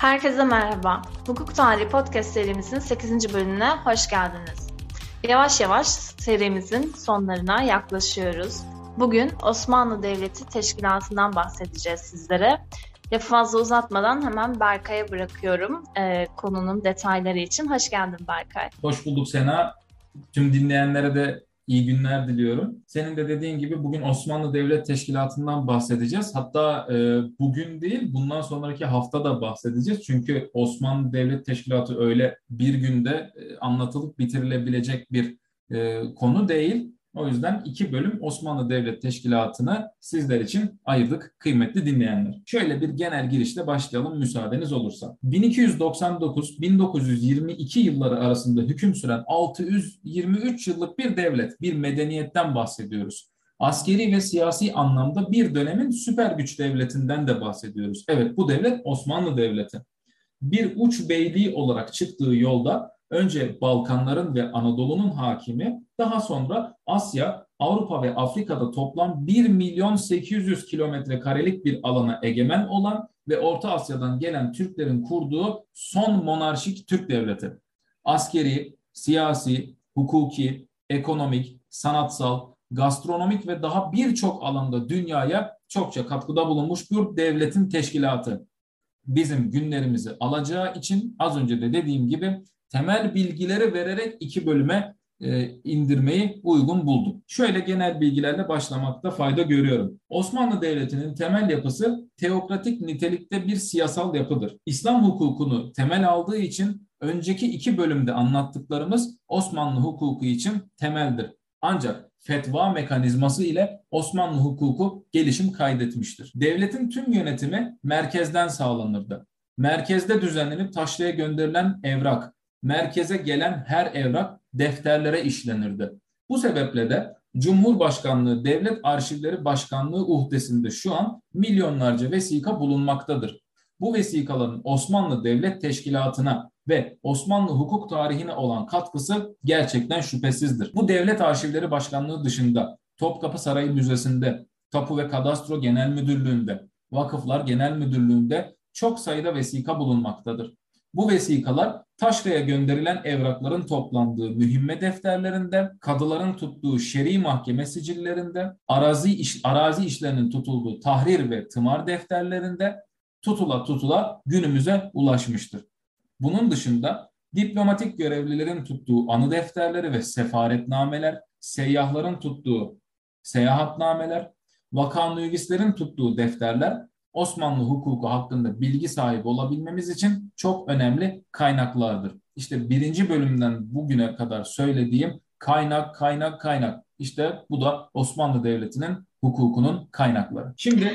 Herkese merhaba. Hukuk Tarihi Podcast serimizin 8. bölümüne hoş geldiniz. Yavaş yavaş serimizin sonlarına yaklaşıyoruz. Bugün Osmanlı Devleti Teşkilatı'ndan bahsedeceğiz sizlere. Lafı fazla uzatmadan hemen Berkay'a bırakıyorum e, konunun detayları için. Hoş geldin Berkay. Hoş bulduk Sena. Tüm dinleyenlere de iyi günler diliyorum. Senin de dediğin gibi bugün Osmanlı Devlet Teşkilatı'ndan bahsedeceğiz. Hatta e, bugün değil bundan sonraki hafta da bahsedeceğiz. Çünkü Osmanlı Devlet Teşkilatı öyle bir günde e, anlatılıp bitirilebilecek bir e, konu değil. O yüzden iki bölüm Osmanlı Devlet Teşkilatı'nı sizler için ayırdık kıymetli dinleyenler. Şöyle bir genel girişle başlayalım müsaadeniz olursa. 1299-1922 yılları arasında hüküm süren 623 yıllık bir devlet, bir medeniyetten bahsediyoruz. Askeri ve siyasi anlamda bir dönemin süper güç devletinden de bahsediyoruz. Evet bu devlet Osmanlı Devleti. Bir uç beyliği olarak çıktığı yolda önce Balkanların ve Anadolu'nun hakimi, daha sonra Asya, Avrupa ve Afrika'da toplam 1 milyon 800 kilometre karelik bir alana egemen olan ve Orta Asya'dan gelen Türklerin kurduğu son monarşik Türk devleti. Askeri, siyasi, hukuki, ekonomik, sanatsal, gastronomik ve daha birçok alanda dünyaya çokça katkıda bulunmuş bir devletin teşkilatı. Bizim günlerimizi alacağı için az önce de dediğim gibi temel bilgileri vererek iki bölüme indirmeyi uygun buldum. Şöyle genel bilgilerle başlamakta fayda görüyorum. Osmanlı Devleti'nin temel yapısı teokratik nitelikte bir siyasal yapıdır. İslam hukukunu temel aldığı için önceki iki bölümde anlattıklarımız Osmanlı hukuku için temeldir. Ancak fetva mekanizması ile Osmanlı hukuku gelişim kaydetmiştir. Devletin tüm yönetimi merkezden sağlanırdı. Merkezde düzenlenip taşraya gönderilen evrak, merkeze gelen her evrak defterlere işlenirdi. Bu sebeple de Cumhurbaşkanlığı Devlet Arşivleri Başkanlığı uhdesinde şu an milyonlarca vesika bulunmaktadır. Bu vesikaların Osmanlı Devlet Teşkilatı'na ve Osmanlı hukuk tarihine olan katkısı gerçekten şüphesizdir. Bu Devlet Arşivleri Başkanlığı dışında Topkapı Sarayı Müzesi'nde, Tapu ve Kadastro Genel Müdürlüğü'nde, Vakıflar Genel Müdürlüğü'nde çok sayıda vesika bulunmaktadır. Bu vesikalar taşraya gönderilen evrakların toplandığı mühimme defterlerinde, kadıların tuttuğu şer'i mahkeme sicillerinde, arazi, iş, arazi işlerinin tutulduğu tahrir ve tımar defterlerinde tutula tutula günümüze ulaşmıştır. Bunun dışında diplomatik görevlilerin tuttuğu anı defterleri ve sefaretnameler, seyyahların tuttuğu seyahatnameler, vakanüvislerin tuttuğu defterler Osmanlı hukuku hakkında bilgi sahibi olabilmemiz için çok önemli kaynaklardır. İşte birinci bölümden bugüne kadar söylediğim kaynak, kaynak, kaynak. İşte bu da Osmanlı Devleti'nin hukukunun kaynakları. Şimdi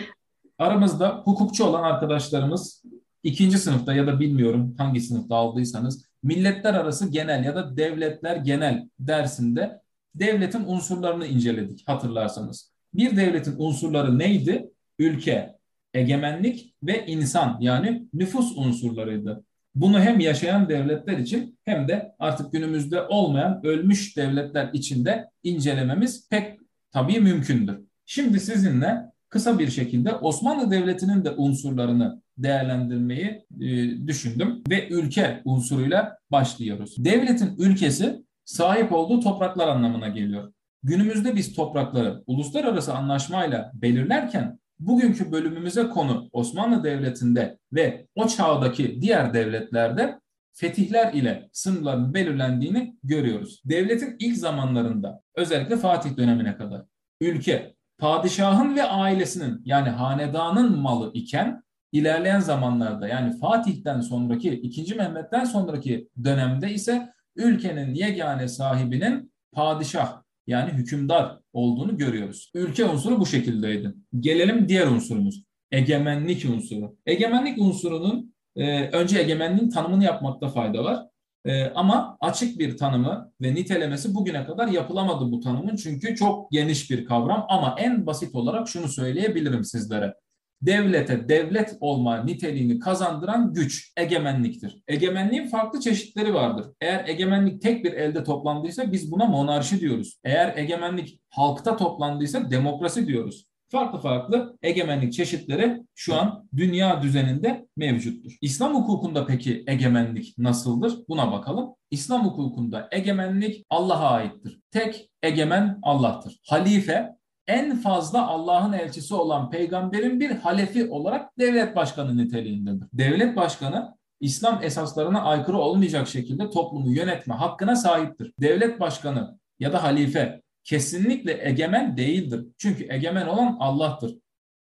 aramızda hukukçu olan arkadaşlarımız ikinci sınıfta ya da bilmiyorum hangi sınıfta aldıysanız milletler arası genel ya da devletler genel dersinde devletin unsurlarını inceledik hatırlarsanız. Bir devletin unsurları neydi? Ülke, egemenlik ve insan yani nüfus unsurlarıydı. Bunu hem yaşayan devletler için hem de artık günümüzde olmayan ölmüş devletler için de incelememiz pek tabii mümkündür. Şimdi sizinle kısa bir şekilde Osmanlı Devleti'nin de unsurlarını değerlendirmeyi e, düşündüm ve ülke unsuruyla başlıyoruz. Devletin ülkesi sahip olduğu topraklar anlamına geliyor. Günümüzde biz toprakları uluslararası anlaşmayla belirlerken bugünkü bölümümüze konu Osmanlı Devleti'nde ve o çağdaki diğer devletlerde fetihler ile sınırların belirlendiğini görüyoruz. Devletin ilk zamanlarında özellikle Fatih dönemine kadar ülke padişahın ve ailesinin yani hanedanın malı iken ilerleyen zamanlarda yani Fatih'ten sonraki 2. Mehmet'ten sonraki dönemde ise ülkenin yegane sahibinin padişah yani hükümdar olduğunu görüyoruz. Ülke unsuru bu şekildeydi. Gelelim diğer unsurumuz. Egemenlik unsuru. Egemenlik unsurunun e, önce egemenliğin tanımını yapmakta fayda var. E, ama açık bir tanımı ve nitelemesi bugüne kadar yapılamadı bu tanımın. Çünkü çok geniş bir kavram ama en basit olarak şunu söyleyebilirim sizlere devlete devlet olma niteliğini kazandıran güç egemenliktir. Egemenliğin farklı çeşitleri vardır. Eğer egemenlik tek bir elde toplandıysa biz buna monarşi diyoruz. Eğer egemenlik halkta toplandıysa demokrasi diyoruz. farklı farklı egemenlik çeşitleri şu an dünya düzeninde mevcuttur. İslam hukukunda peki egemenlik nasıldır? Buna bakalım. İslam hukukunda egemenlik Allah'a aittir. Tek egemen Allah'tır. Halife en fazla Allah'ın elçisi olan peygamberin bir halefi olarak devlet başkanı niteliğindedir. Devlet başkanı İslam esaslarına aykırı olmayacak şekilde toplumu yönetme hakkına sahiptir. Devlet başkanı ya da halife kesinlikle egemen değildir. Çünkü egemen olan Allah'tır.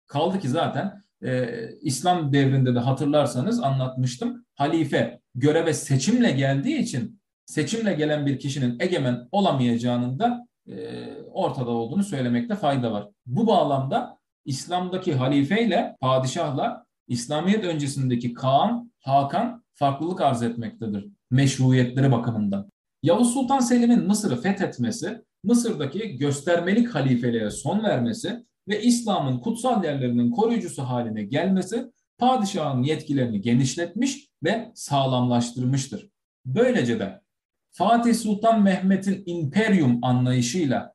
Kaldı ki zaten e, İslam devrinde de hatırlarsanız anlatmıştım. Halife göreve seçimle geldiği için seçimle gelen bir kişinin egemen olamayacağının da e, ortada olduğunu söylemekte fayda var. Bu bağlamda İslam'daki halifeyle, padişahla İslamiyet öncesindeki Kaan, Hakan farklılık arz etmektedir meşruiyetleri bakımından. Yavuz Sultan Selim'in Mısır'ı fethetmesi, Mısır'daki göstermelik halifeliğe son vermesi ve İslam'ın kutsal yerlerinin koruyucusu haline gelmesi padişahın yetkilerini genişletmiş ve sağlamlaştırmıştır. Böylece de Fatih Sultan Mehmet'in imperium anlayışıyla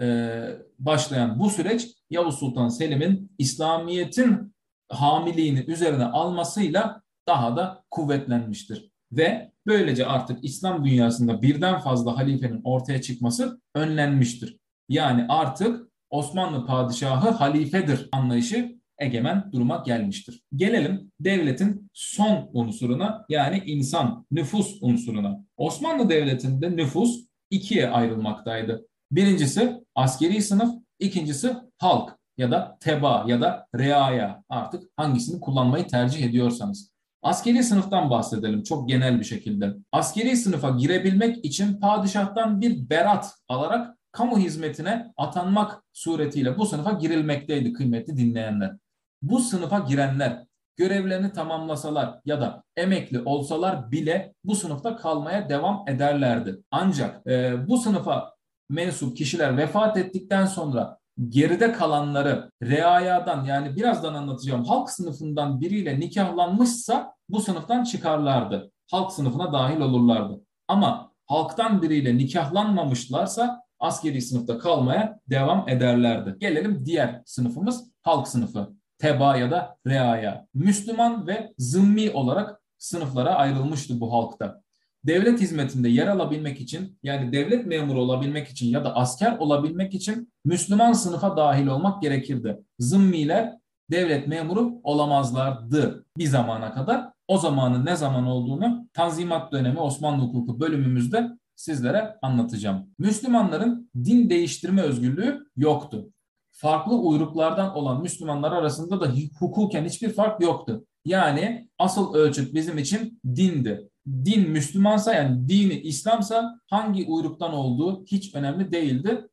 e, başlayan bu süreç Yavuz Sultan Selim'in İslamiyet'in hamiliğini üzerine almasıyla daha da kuvvetlenmiştir. Ve böylece artık İslam dünyasında birden fazla halifenin ortaya çıkması önlenmiştir. Yani artık Osmanlı padişahı halifedir anlayışı egemen duruma gelmiştir. Gelelim devletin son unsuruna yani insan, nüfus unsuruna. Osmanlı Devleti'nde nüfus ikiye ayrılmaktaydı. Birincisi askeri sınıf, ikincisi halk ya da teba ya da reaya artık hangisini kullanmayı tercih ediyorsanız. Askeri sınıftan bahsedelim çok genel bir şekilde. Askeri sınıfa girebilmek için padişahtan bir berat alarak kamu hizmetine atanmak suretiyle bu sınıfa girilmekteydi kıymetli dinleyenler bu sınıfa girenler görevlerini tamamlasalar ya da emekli olsalar bile bu sınıfta kalmaya devam ederlerdi. Ancak e, bu sınıfa mensup kişiler vefat ettikten sonra geride kalanları reayadan yani birazdan anlatacağım halk sınıfından biriyle nikahlanmışsa bu sınıftan çıkarlardı. Halk sınıfına dahil olurlardı. Ama halktan biriyle nikahlanmamışlarsa askeri sınıfta kalmaya devam ederlerdi. Gelelim diğer sınıfımız halk sınıfı teba ya da reaya. Müslüman ve zımmi olarak sınıflara ayrılmıştı bu halkta. Devlet hizmetinde yer alabilmek için yani devlet memuru olabilmek için ya da asker olabilmek için Müslüman sınıfa dahil olmak gerekirdi. Zımmiler devlet memuru olamazlardı bir zamana kadar. O zamanın ne zaman olduğunu Tanzimat dönemi Osmanlı hukuku bölümümüzde sizlere anlatacağım. Müslümanların din değiştirme özgürlüğü yoktu farklı uyruklardan olan Müslümanlar arasında da hukuken hiçbir fark yoktu. Yani asıl ölçüt bizim için dindi. Din Müslümansa yani dini İslamsa hangi uyruktan olduğu hiç önemli değildi.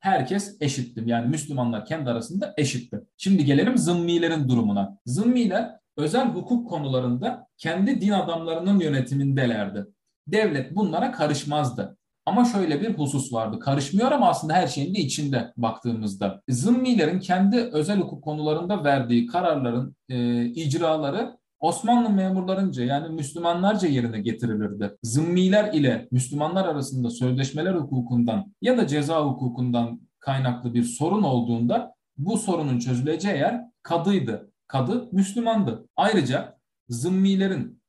Herkes eşitti. Yani Müslümanlar kendi arasında eşitti. Şimdi gelelim zımmilerin durumuna. Zımmiler özel hukuk konularında kendi din adamlarının yönetimindelerdi. Devlet bunlara karışmazdı. Ama şöyle bir husus vardı. Karışmıyor ama aslında her şeyin de içinde baktığımızda. Zımmilerin kendi özel hukuk konularında verdiği kararların e, icraları Osmanlı memurlarınca yani Müslümanlarca yerine getirilirdi. Zımmiler ile Müslümanlar arasında sözleşmeler hukukundan ya da ceza hukukundan kaynaklı bir sorun olduğunda bu sorunun çözüleceği yer kadıydı. Kadı Müslümandı. Ayrıca zımmilerin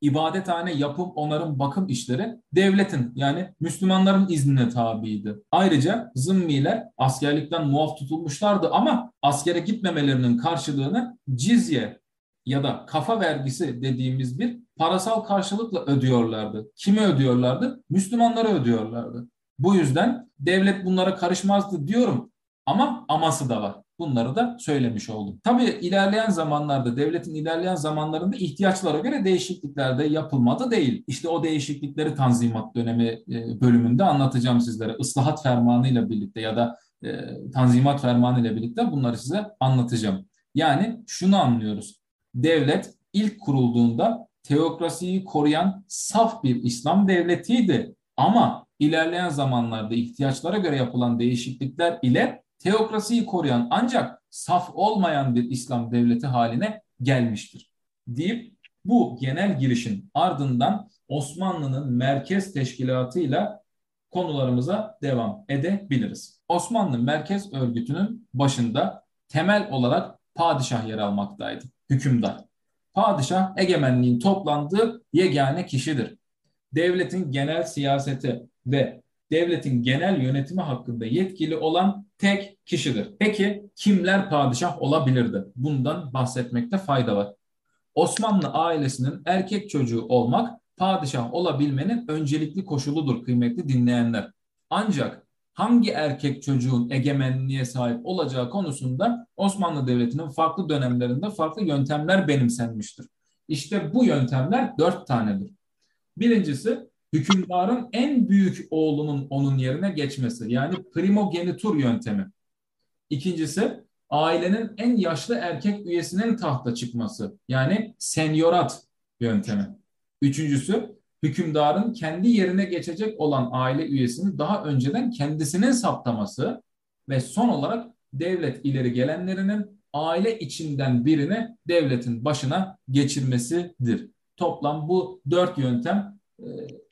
ibadethane, yapım, onarım, bakım işleri devletin yani Müslümanların iznine tabiydi. Ayrıca zımmiler askerlikten muaf tutulmuşlardı ama askere gitmemelerinin karşılığını cizye ya da kafa vergisi dediğimiz bir parasal karşılıkla ödüyorlardı. Kimi ödüyorlardı? Müslümanlara ödüyorlardı. Bu yüzden devlet bunlara karışmazdı diyorum ama aması da var. Bunları da söylemiş oldum. Tabii ilerleyen zamanlarda, devletin ilerleyen zamanlarında ihtiyaçlara göre değişiklikler de yapılmadı değil. İşte o değişiklikleri Tanzimat dönemi e, bölümünde anlatacağım sizlere. Islahat fermanıyla birlikte ya da e, Tanzimat fermanıyla birlikte bunları size anlatacağım. Yani şunu anlıyoruz. Devlet ilk kurulduğunda teokrasiyi koruyan saf bir İslam devletiydi. Ama ilerleyen zamanlarda ihtiyaçlara göre yapılan değişiklikler ile teokrasiyi koruyan ancak saf olmayan bir İslam devleti haline gelmiştir. Deyip bu genel girişin ardından Osmanlı'nın merkez teşkilatıyla konularımıza devam edebiliriz. Osmanlı Merkez Örgütü'nün başında temel olarak padişah yer almaktaydı. Hükümdar. Padişah egemenliğin toplandığı yegane kişidir. Devletin genel siyaseti ve devletin genel yönetimi hakkında yetkili olan tek kişidir. Peki kimler padişah olabilirdi? Bundan bahsetmekte fayda var. Osmanlı ailesinin erkek çocuğu olmak padişah olabilmenin öncelikli koşuludur kıymetli dinleyenler. Ancak hangi erkek çocuğun egemenliğe sahip olacağı konusunda Osmanlı Devleti'nin farklı dönemlerinde farklı yöntemler benimsenmiştir. İşte bu yöntemler dört tanedir. Birincisi hükümdarın en büyük oğlunun onun yerine geçmesi yani primogenitur yöntemi. İkincisi ailenin en yaşlı erkek üyesinin tahta çıkması yani senyorat yöntemi. Üçüncüsü hükümdarın kendi yerine geçecek olan aile üyesini daha önceden kendisinin saptaması ve son olarak devlet ileri gelenlerinin aile içinden birini devletin başına geçirmesidir. Toplam bu dört yöntem e,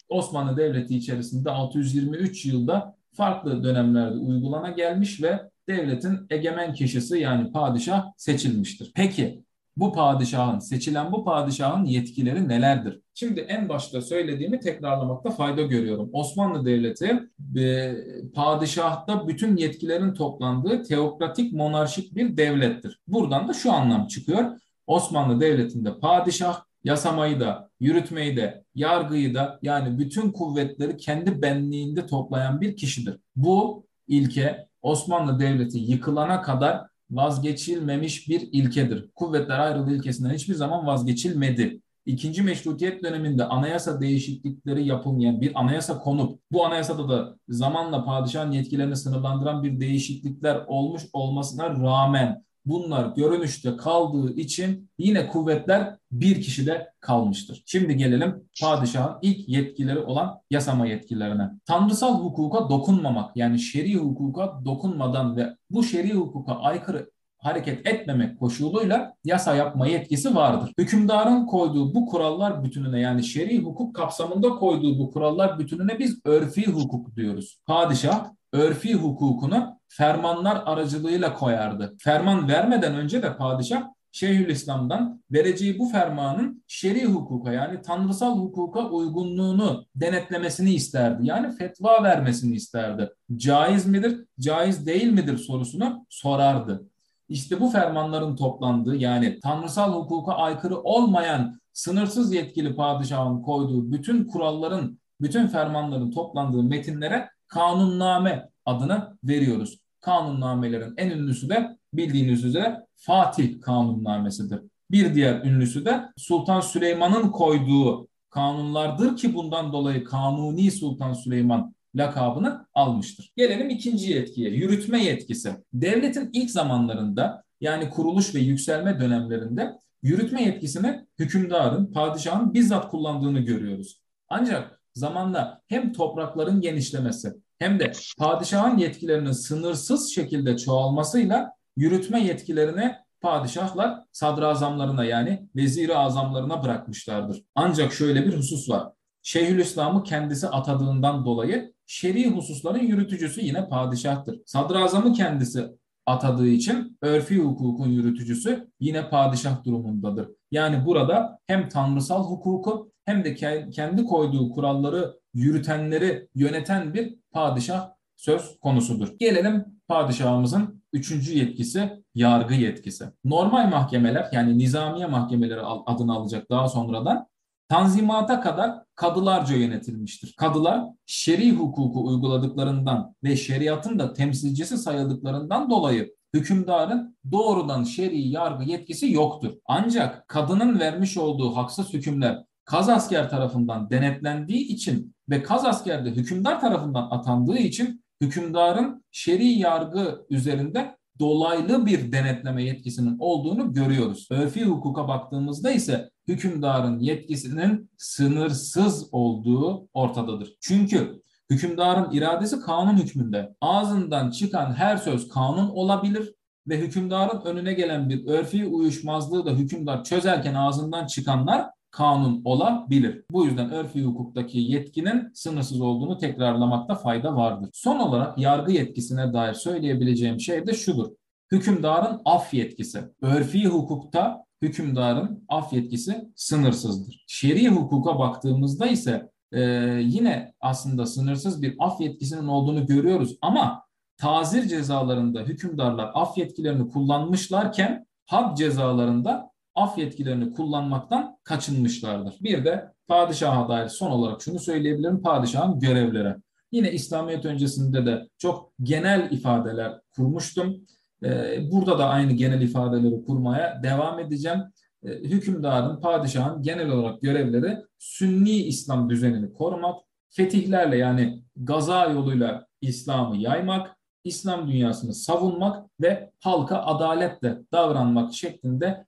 Osmanlı Devleti içerisinde 623 yılda farklı dönemlerde uygulana gelmiş ve devletin egemen kişisi yani padişah seçilmiştir. Peki bu padişahın, seçilen bu padişahın yetkileri nelerdir? Şimdi en başta söylediğimi tekrarlamakta fayda görüyorum. Osmanlı Devleti e, padişahta bütün yetkilerin toplandığı teokratik monarşik bir devlettir. Buradan da şu anlam çıkıyor. Osmanlı Devleti'nde padişah yasamayı da, yürütmeyi de, yargıyı da yani bütün kuvvetleri kendi benliğinde toplayan bir kişidir. Bu ilke Osmanlı Devleti yıkılana kadar vazgeçilmemiş bir ilkedir. Kuvvetler ayrılığı ilkesinden hiçbir zaman vazgeçilmedi. İkinci meşrutiyet döneminde anayasa değişiklikleri yapılmayan bir anayasa konup bu anayasada da zamanla padişahın yetkilerini sınırlandıran bir değişiklikler olmuş olmasına rağmen bunlar görünüşte kaldığı için yine kuvvetler bir kişide kalmıştır. Şimdi gelelim padişahın ilk yetkileri olan yasama yetkilerine. Tanrısal hukuka dokunmamak yani şer'i hukuka dokunmadan ve bu şer'i hukuka aykırı hareket etmemek koşuluyla yasa yapma yetkisi vardır. Hükümdarın koyduğu bu kurallar bütününe yani şer'i hukuk kapsamında koyduğu bu kurallar bütününe biz örfi hukuk diyoruz. Padişah örfi hukukunu fermanlar aracılığıyla koyardı. Ferman vermeden önce de padişah Şeyhülislam'dan vereceği bu fermanın şer'i hukuka yani tanrısal hukuka uygunluğunu denetlemesini isterdi. Yani fetva vermesini isterdi. Caiz midir, caiz değil midir sorusunu sorardı. İşte bu fermanların toplandığı yani tanrısal hukuka aykırı olmayan sınırsız yetkili padişahın koyduğu bütün kuralların, bütün fermanların toplandığı metinlere kanunname adını veriyoruz. Kanunnamelerin en ünlüsü de bildiğiniz üzere Fatih kanunnamesidir. Bir diğer ünlüsü de Sultan Süleyman'ın koyduğu kanunlardır ki bundan dolayı Kanuni Sultan Süleyman lakabını almıştır. Gelelim ikinci yetkiye, yürütme yetkisi. Devletin ilk zamanlarında yani kuruluş ve yükselme dönemlerinde yürütme yetkisini hükümdarın, padişahın bizzat kullandığını görüyoruz. Ancak zamanla hem toprakların genişlemesi hem de padişahın yetkilerinin sınırsız şekilde çoğalmasıyla yürütme yetkilerini padişahlar sadrazamlarına yani veziri azamlarına bırakmışlardır. Ancak şöyle bir husus var. Şeyhülislam'ı kendisi atadığından dolayı şer'i hususların yürütücüsü yine padişahtır. Sadrazamı kendisi atadığı için örfi hukukun yürütücüsü yine padişah durumundadır. Yani burada hem tanrısal hukuku hem de kendi koyduğu kuralları yürütenleri yöneten bir padişah söz konusudur. Gelelim padişahımızın üçüncü yetkisi yargı yetkisi. Normal mahkemeler yani nizamiye mahkemeleri adını alacak daha sonradan Tanzimata kadar kadılarca yönetilmiştir. Kadılar şer'i hukuku uyguladıklarından ve şeriatın da temsilcisi sayıldıklarından dolayı hükümdarın doğrudan şer'i yargı yetkisi yoktur. Ancak kadının vermiş olduğu haksız hükümler Kaz asker tarafından denetlendiği için ve Kaz asker de hükümdar tarafından atandığı için hükümdarın şer'i yargı üzerinde dolaylı bir denetleme yetkisinin olduğunu görüyoruz. Örfi hukuka baktığımızda ise hükümdarın yetkisinin sınırsız olduğu ortadadır. Çünkü hükümdarın iradesi kanun hükmünde. Ağzından çıkan her söz kanun olabilir ve hükümdarın önüne gelen bir örfi uyuşmazlığı da hükümdar çözerken ağzından çıkanlar kanun olabilir. Bu yüzden örfi hukuktaki yetkinin sınırsız olduğunu tekrarlamakta fayda vardır. Son olarak yargı yetkisine dair söyleyebileceğim şey de şudur. hükümdarın af yetkisi. Örfi hukukta hükümdarın af yetkisi sınırsızdır. Şer'i hukuka baktığımızda ise e, yine aslında sınırsız bir af yetkisinin olduğunu görüyoruz ama tazir cezalarında hükümdarlar af yetkilerini kullanmışlarken had cezalarında af yetkilerini kullanmaktan kaçınmışlardır. Bir de padişaha dair son olarak şunu söyleyebilirim. Padişahın görevleri. Yine İslamiyet öncesinde de çok genel ifadeler kurmuştum. Ee, burada da aynı genel ifadeleri kurmaya devam edeceğim. Ee, hükümdarın, padişahın genel olarak görevleri Sünni İslam düzenini korumak, fetihlerle yani gaza yoluyla İslam'ı yaymak, İslam dünyasını savunmak ve halka adaletle davranmak şeklinde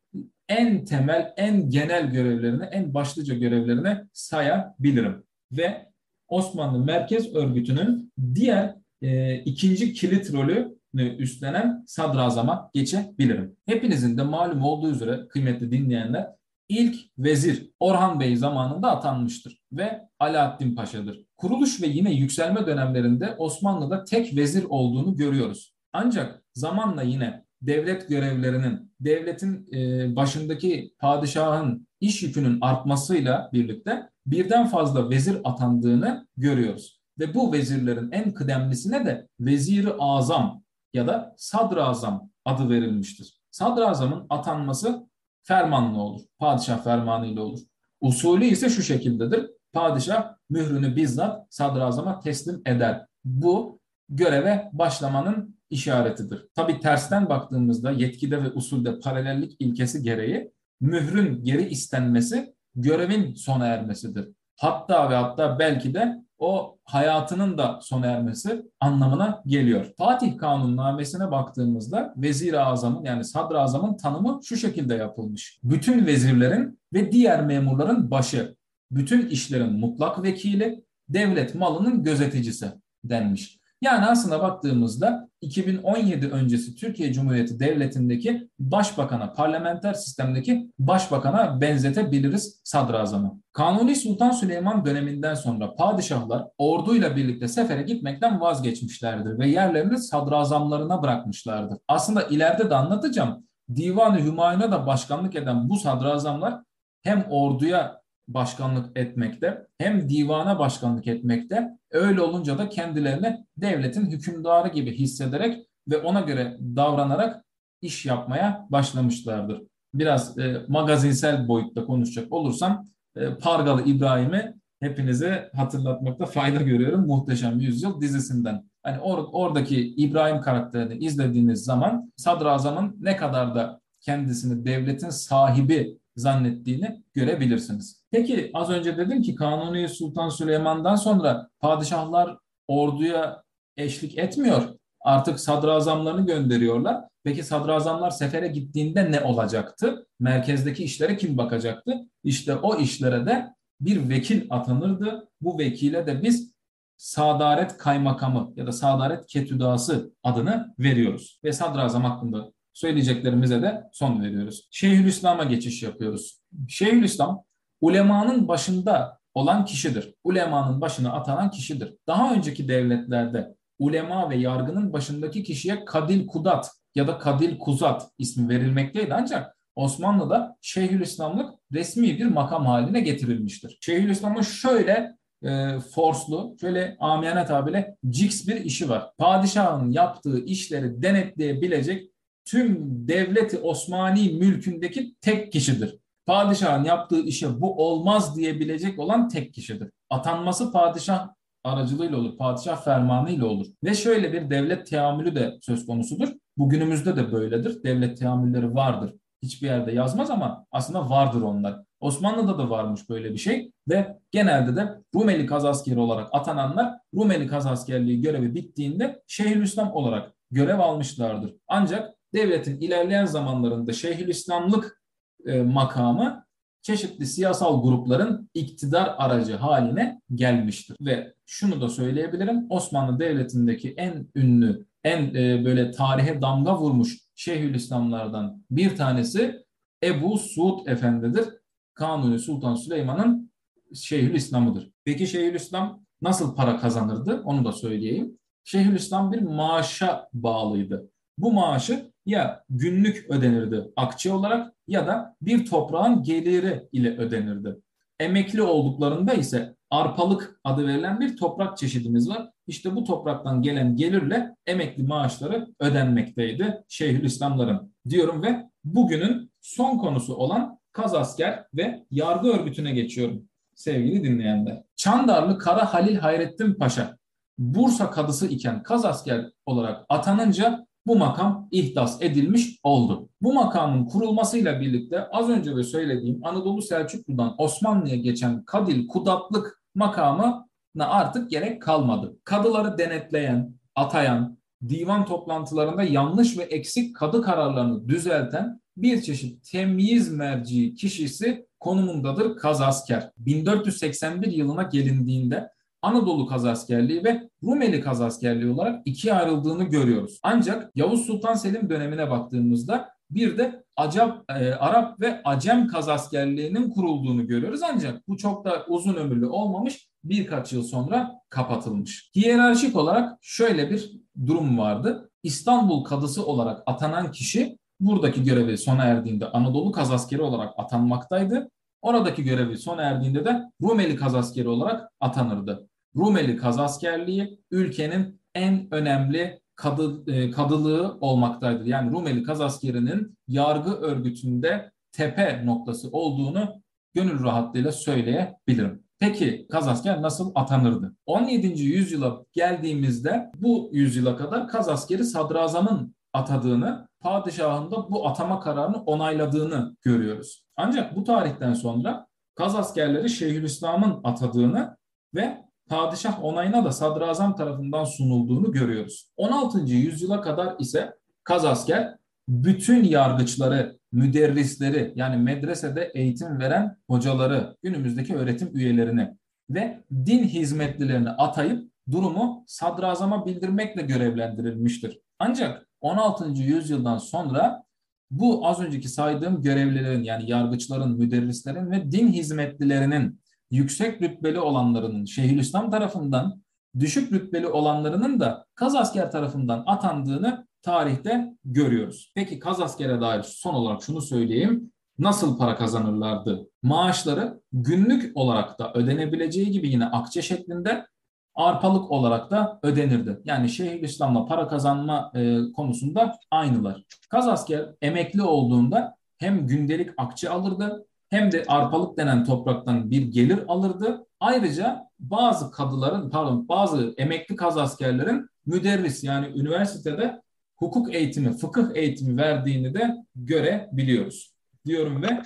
en temel, en genel görevlerini, en başlıca görevlerini sayabilirim. Ve Osmanlı Merkez Örgütü'nün diğer e, ikinci kilit rolü üstlenen sadrazama geçebilirim. Hepinizin de malum olduğu üzere kıymetli dinleyenler ilk vezir Orhan Bey zamanında atanmıştır ve Alaaddin Paşa'dır. Kuruluş ve yine yükselme dönemlerinde Osmanlı'da tek vezir olduğunu görüyoruz. Ancak zamanla yine devlet görevlerinin, devletin e, başındaki padişahın iş yükünün artmasıyla birlikte birden fazla vezir atandığını görüyoruz. Ve bu vezirlerin en kıdemlisine de veziri azam ya da sadrazam adı verilmiştir. Sadrazamın atanması fermanlı olur. Padişah fermanıyla olur. Usulü ise şu şekildedir. Padişah mührünü bizzat sadrazama teslim eder. Bu göreve başlamanın işaretidir. Tabi tersten baktığımızda yetkide ve usulde paralellik ilkesi gereği mührün geri istenmesi görevin sona ermesidir. Hatta ve hatta belki de o hayatının da sona ermesi anlamına geliyor. Fatih Kanunnamesi'ne baktığımızda Vezir-i Azam'ın yani Sadrazam'ın tanımı şu şekilde yapılmış. Bütün vezirlerin ve diğer memurların başı, bütün işlerin mutlak vekili, devlet malının gözeticisi denmiş. Yani aslında baktığımızda 2017 öncesi Türkiye Cumhuriyeti Devleti'ndeki başbakana, parlamenter sistemdeki başbakana benzetebiliriz sadrazamı. Kanuni Sultan Süleyman döneminden sonra padişahlar orduyla birlikte sefere gitmekten vazgeçmişlerdir ve yerlerini sadrazamlarına bırakmışlardır. Aslında ileride de anlatacağım. Divan-ı Hümayun'a da başkanlık eden bu sadrazamlar hem orduya başkanlık etmekte hem divana başkanlık etmekte. Öyle olunca da kendilerini devletin hükümdarı gibi hissederek ve ona göre davranarak iş yapmaya başlamışlardır. Biraz e, magazinsel boyutta konuşacak olursam e, Pargalı İbrahim'i hepinize hatırlatmakta fayda görüyorum. Muhteşem Yüzyıl dizisinden. Hani or, oradaki İbrahim karakterini izlediğiniz zaman sadrazamın ne kadar da kendisini devletin sahibi zannettiğini görebilirsiniz. Peki az önce dedim ki Kanuni Sultan Süleyman'dan sonra padişahlar orduya eşlik etmiyor. Artık sadrazamlarını gönderiyorlar. Peki sadrazamlar sefere gittiğinde ne olacaktı? Merkezdeki işlere kim bakacaktı? İşte o işlere de bir vekil atanırdı. Bu vekile de biz Sadaret Kaymakamı ya da Sadaret Ketüdası adını veriyoruz. Ve sadrazam hakkında söyleyeceklerimize de son veriyoruz. Şeyhülislam'a geçiş yapıyoruz. Şeyhülislam ulemanın başında olan kişidir. Ulemanın başına atanan kişidir. Daha önceki devletlerde ulema ve yargının başındaki kişiye kadil kudat ya da kadil kuzat ismi verilmekteydi ancak Osmanlı'da Şeyhülislamlık resmi bir makam haline getirilmiştir. Şeyhülislam'ın şöyle e, forslu, şöyle amiyane tabirle ciks bir işi var. Padişahın yaptığı işleri denetleyebilecek tüm devleti Osmani mülkündeki tek kişidir. Padişahın yaptığı işe bu olmaz diyebilecek olan tek kişidir. Atanması padişah aracılığıyla olur, padişah fermanıyla olur. Ve şöyle bir devlet teamülü de söz konusudur. Bugünümüzde de böyledir. Devlet teamülleri vardır. Hiçbir yerde yazmaz ama aslında vardır onlar. Osmanlı'da da varmış böyle bir şey ve genelde de Rumeli kazaskeri olarak atananlar Rumeli kazaskerliği görevi bittiğinde Şeyhülislam olarak görev almışlardır. Ancak devletin ilerleyen zamanlarında Şeyhülislamlık e, makamı çeşitli siyasal grupların iktidar aracı haline gelmiştir. Ve şunu da söyleyebilirim. Osmanlı Devleti'ndeki en ünlü, en e, böyle tarihe damga vurmuş Şeyhülislamlardan bir tanesi Ebu Suud Efendi'dir. Kanuni Sultan Süleyman'ın Şeyhülislam'ıdır. Peki Şeyhülislam nasıl para kazanırdı? Onu da söyleyeyim. Şeyhülislam bir maaşa bağlıydı. Bu maaşı ya günlük ödenirdi akçe olarak ya da bir toprağın geliri ile ödenirdi. Emekli olduklarında ise arpalık adı verilen bir toprak çeşidimiz var. İşte bu topraktan gelen gelirle emekli maaşları ödenmekteydi Şeyhülislamların diyorum ve bugünün son konusu olan Kazasker ve yargı örgütüne geçiyorum sevgili dinleyenler. Çandarlı Kara Halil Hayrettin Paşa Bursa kadısı iken Kazasker olarak atanınca bu makam ihdas edilmiş oldu. Bu makamın kurulmasıyla birlikte az önce de söylediğim Anadolu Selçuklu'dan Osmanlı'ya geçen Kadil Kudatlık makamına artık gerek kalmadı. Kadıları denetleyen, atayan, divan toplantılarında yanlış ve eksik kadı kararlarını düzelten bir çeşit temyiz merci kişisi konumundadır kazasker. 1481 yılına gelindiğinde Anadolu kazaskerliği ve Rumeli kazaskerliği olarak ikiye ayrıldığını görüyoruz. Ancak Yavuz Sultan Selim dönemine baktığımızda bir de Acap, e, Arap ve Acem kazaskerliğinin kurulduğunu görüyoruz. Ancak bu çok da uzun ömürlü olmamış birkaç yıl sonra kapatılmış. Hiyerarşik olarak şöyle bir durum vardı. İstanbul kadısı olarak atanan kişi buradaki görevi sona erdiğinde Anadolu kazaskeri olarak atanmaktaydı. Oradaki görevi sona erdiğinde de Rumeli kazaskeri olarak atanırdı. Rumeli kazaskerliği ülkenin en önemli kadı, e, kadılığı olmaktaydı. Yani Rumeli kazaskerinin yargı örgütünde tepe noktası olduğunu gönül rahatlığıyla söyleyebilirim. Peki kazasker nasıl atanırdı? 17. yüzyıla geldiğimizde bu yüzyıla kadar kazaskeri sadrazamın atadığını, padişahın da bu atama kararını onayladığını görüyoruz. Ancak bu tarihten sonra Kaz askerleri Şeyhülislam'ın atadığını ve padişah onayına da sadrazam tarafından sunulduğunu görüyoruz. 16. yüzyıla kadar ise Kaz asker bütün yargıçları, müderrisleri yani medresede eğitim veren hocaları, günümüzdeki öğretim üyelerini ve din hizmetlilerini atayıp durumu sadrazama bildirmekle görevlendirilmiştir. Ancak 16. yüzyıldan sonra bu az önceki saydığım görevlilerin yani yargıçların, müderrislerin ve din hizmetlilerinin yüksek rütbeli olanlarının Şeyhülislam tarafından, düşük rütbeli olanlarının da Kaz asker tarafından atandığını tarihte görüyoruz. Peki Kaz askere dair son olarak şunu söyleyeyim. Nasıl para kazanırlardı? Maaşları günlük olarak da ödenebileceği gibi yine akçe şeklinde arpalık olarak da ödenirdi. Yani Şeyhülislam'la para kazanma e, konusunda aynılar. Kaz asker emekli olduğunda hem gündelik akçe alırdı hem de arpalık denen topraktan bir gelir alırdı. Ayrıca bazı kadıların pardon bazı emekli kaz askerlerin müderris yani üniversitede hukuk eğitimi, fıkıh eğitimi verdiğini de görebiliyoruz. Diyorum ve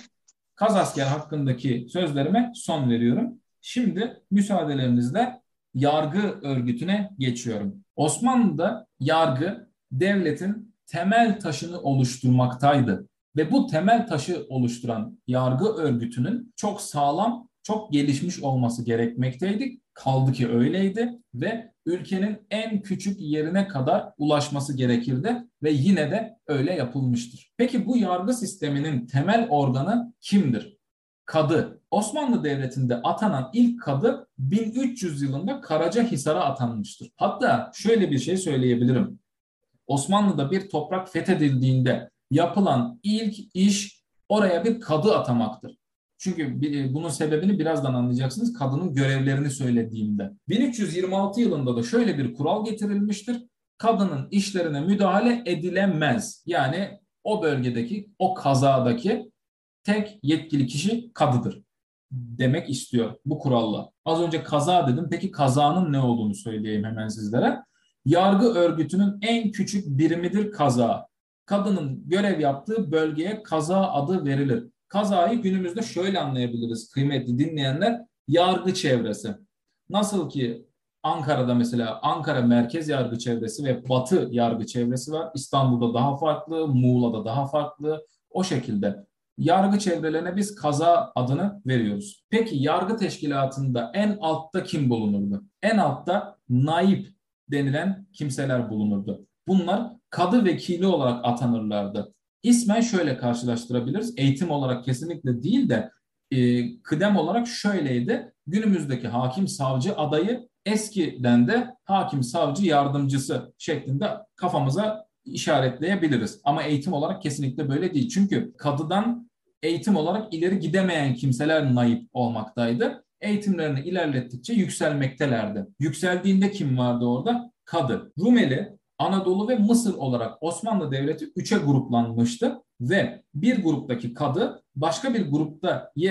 kaz asker hakkındaki sözlerime son veriyorum. Şimdi müsaadelerinizle yargı örgütüne geçiyorum. Osmanlı'da yargı devletin temel taşını oluşturmaktaydı. Ve bu temel taşı oluşturan yargı örgütünün çok sağlam, çok gelişmiş olması gerekmekteydi. Kaldı ki öyleydi ve ülkenin en küçük yerine kadar ulaşması gerekirdi ve yine de öyle yapılmıştır. Peki bu yargı sisteminin temel organı kimdir? Kadı. Osmanlı Devleti'nde atanan ilk kadı 1300 yılında Karacahisar'a atanmıştır. Hatta şöyle bir şey söyleyebilirim. Osmanlı'da bir toprak fethedildiğinde yapılan ilk iş oraya bir kadı atamaktır. Çünkü bunun sebebini birazdan anlayacaksınız kadının görevlerini söylediğimde. 1326 yılında da şöyle bir kural getirilmiştir. Kadının işlerine müdahale edilemez. Yani o bölgedeki, o kazadaki tek yetkili kişi kadıdır demek istiyor bu kuralla. Az önce kaza dedim. Peki kazanın ne olduğunu söyleyeyim hemen sizlere. Yargı örgütünün en küçük birimidir kaza. Kadının görev yaptığı bölgeye kaza adı verilir. Kazayı günümüzde şöyle anlayabiliriz kıymetli dinleyenler. Yargı çevresi. Nasıl ki Ankara'da mesela Ankara Merkez Yargı Çevresi ve Batı Yargı Çevresi var. İstanbul'da daha farklı, Muğla'da daha farklı. O şekilde yargı çevrelerine biz kaza adını veriyoruz. Peki yargı teşkilatında en altta kim bulunurdu? En altta naip denilen kimseler bulunurdu. Bunlar kadı vekili olarak atanırlardı. İsmen şöyle karşılaştırabiliriz. Eğitim olarak kesinlikle değil de e, kıdem olarak şöyleydi. Günümüzdeki hakim savcı adayı eskiden de hakim savcı yardımcısı şeklinde kafamıza işaretleyebiliriz. Ama eğitim olarak kesinlikle böyle değil. Çünkü kadıdan eğitim olarak ileri gidemeyen kimseler naip olmaktaydı. Eğitimlerini ilerlettikçe yükselmektelerdi. Yükseldiğinde kim vardı orada? Kadı. Rumeli, Anadolu ve Mısır olarak Osmanlı Devleti üçe gruplanmıştı ve bir gruptaki kadı başka bir grupta e,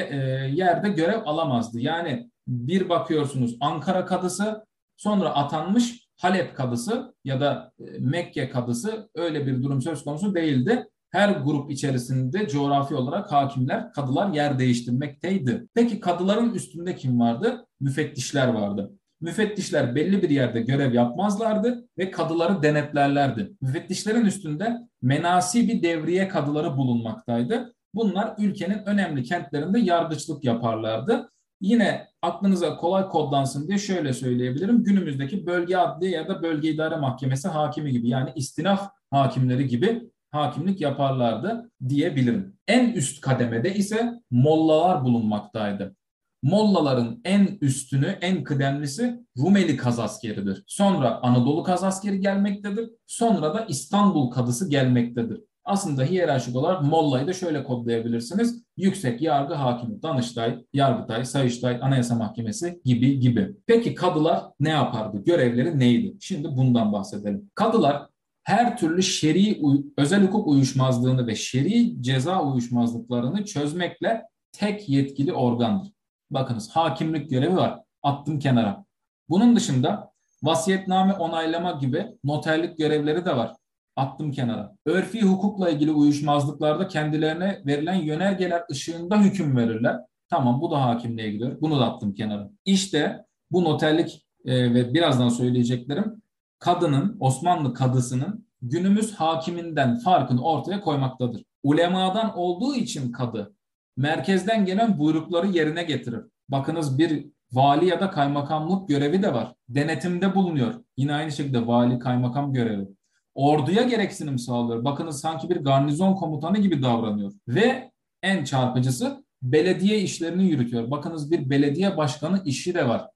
yerde görev alamazdı. Yani bir bakıyorsunuz Ankara kadısı sonra atanmış Halep kadısı ya da e, Mekke kadısı öyle bir durum söz konusu değildi. Her grup içerisinde coğrafi olarak hakimler, kadılar yer değiştirmekteydi. Peki kadıların üstünde kim vardı? Müfettişler vardı. Müfettişler belli bir yerde görev yapmazlardı ve kadıları denetlerlerdi. Müfettişlerin üstünde menasi bir devriye kadıları bulunmaktaydı. Bunlar ülkenin önemli kentlerinde yargıçlık yaparlardı. Yine aklınıza kolay kodlansın diye şöyle söyleyebilirim. Günümüzdeki bölge adli ya da bölge idare mahkemesi hakimi gibi yani istinaf hakimleri gibi hakimlik yaparlardı diyebilirim. En üst kademede ise mollalar bulunmaktaydı. Mollaların en üstünü, en kıdemlisi Rumeli kazaskeridir. Sonra Anadolu kazaskeri gelmektedir. Sonra da İstanbul kadısı gelmektedir. Aslında hiyerarşik olarak Molla'yı da şöyle kodlayabilirsiniz. Yüksek Yargı Hakimi, Danıştay, Yargıtay, Sayıştay, Anayasa Mahkemesi gibi gibi. Peki kadılar ne yapardı? Görevleri neydi? Şimdi bundan bahsedelim. Kadılar her türlü şer'i özel hukuk uyuşmazlığını ve şer'i ceza uyuşmazlıklarını çözmekle tek yetkili organdır. Bakınız hakimlik görevi var. Attım kenara. Bunun dışında vasiyetname onaylama gibi noterlik görevleri de var. Attım kenara. Örfi hukukla ilgili uyuşmazlıklarda kendilerine verilen yönergeler ışığında hüküm verirler. Tamam bu da hakimliğe gidiyor. Bunu da attım kenara. İşte bu noterlik e, ve birazdan söyleyeceklerim kadının, Osmanlı kadısının günümüz hakiminden farkını ortaya koymaktadır. Ulemadan olduğu için kadı merkezden gelen buyrukları yerine getirir. Bakınız bir vali ya da kaymakamlık görevi de var. Denetimde bulunuyor. Yine aynı şekilde vali kaymakam görevi. Orduya gereksinim sağlıyor. Bakınız sanki bir garnizon komutanı gibi davranıyor. Ve en çarpıcısı belediye işlerini yürütüyor. Bakınız bir belediye başkanı işi de var.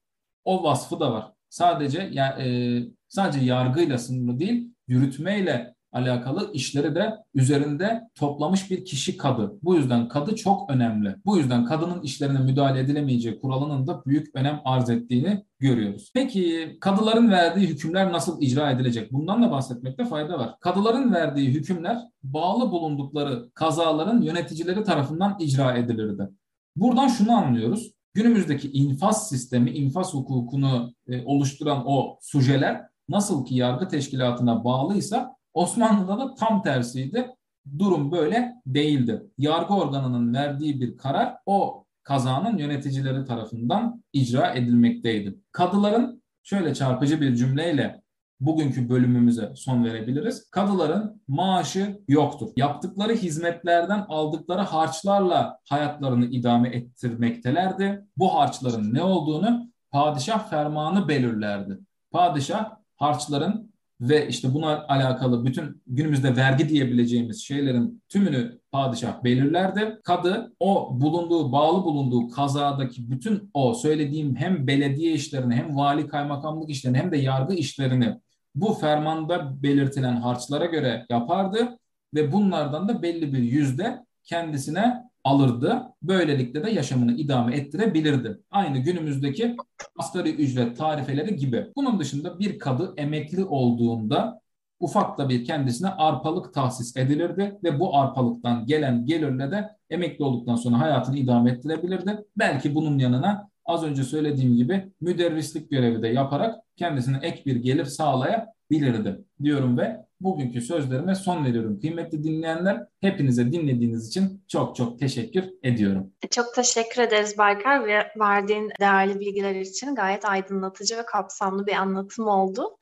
O vasfı da var. Sadece ya, e, sadece yargıyla sınırlı değil, yürütmeyle alakalı işleri de üzerinde toplamış bir kişi kadı. Bu yüzden kadı çok önemli. Bu yüzden kadının işlerine müdahale edilemeyeceği kuralının da büyük önem arz ettiğini görüyoruz. Peki kadıların verdiği hükümler nasıl icra edilecek? Bundan da bahsetmekte fayda var. Kadıların verdiği hükümler bağlı bulundukları kazaların yöneticileri tarafından icra edilirdi. Buradan şunu anlıyoruz. Günümüzdeki infaz sistemi, infaz hukukunu e, oluşturan o sujeler nasıl ki yargı teşkilatına bağlıysa Osmanlı'da da tam tersiydi. Durum böyle değildi. Yargı organının verdiği bir karar o kazanın yöneticileri tarafından icra edilmekteydi. Kadıların şöyle çarpıcı bir cümleyle bugünkü bölümümüze son verebiliriz. Kadıların maaşı yoktur. Yaptıkları hizmetlerden aldıkları harçlarla hayatlarını idame ettirmektelerdi. Bu harçların ne olduğunu padişah fermanı belirlerdi. Padişah harçların ve işte buna alakalı bütün günümüzde vergi diyebileceğimiz şeylerin tümünü padişah belirlerdi. Kadı o bulunduğu, bağlı bulunduğu kazadaki bütün o söylediğim hem belediye işlerini hem vali kaymakamlık işlerini hem de yargı işlerini bu fermanda belirtilen harçlara göre yapardı ve bunlardan da belli bir yüzde kendisine alırdı. Böylelikle de yaşamını idame ettirebilirdi. Aynı günümüzdeki asgari ücret tarifeleri gibi. Bunun dışında bir kadı emekli olduğunda ufak da bir kendisine arpalık tahsis edilirdi ve bu arpalıktan gelen gelirle de emekli olduktan sonra hayatını idame ettirebilirdi. Belki bunun yanına az önce söylediğim gibi müderrislik görevi de yaparak kendisine ek bir gelir sağlayabilirdi diyorum ve bugünkü sözlerime son veriyorum. Kıymetli dinleyenler, hepinize dinlediğiniz için çok çok teşekkür ediyorum. Çok teşekkür ederiz Baykar ve verdiğin değerli bilgiler için gayet aydınlatıcı ve kapsamlı bir anlatım oldu.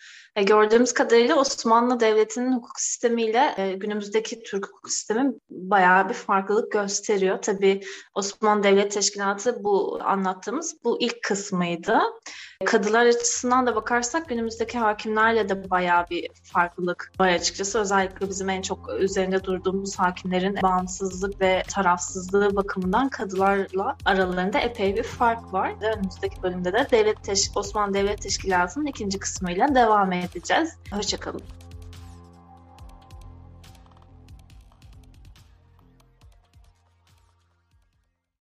Gördüğümüz kadarıyla Osmanlı Devleti'nin hukuk sistemiyle e, günümüzdeki Türk hukuk sistemi bayağı bir farklılık gösteriyor. Tabii Osmanlı Devlet Teşkilatı bu anlattığımız bu ilk kısmıydı. Kadılar açısından da bakarsak günümüzdeki hakimlerle de bayağı bir farklılık var açıkçası. Özellikle bizim en çok üzerinde durduğumuz hakimlerin bağımsızlık ve tarafsızlığı bakımından kadılarla aralarında epey bir fark var. Önümüzdeki bölümde de Devlet Osmanlı Devlet Teşkilatı'nın ikinci kısmıyla devam edeceğiz. Hoşçakalın.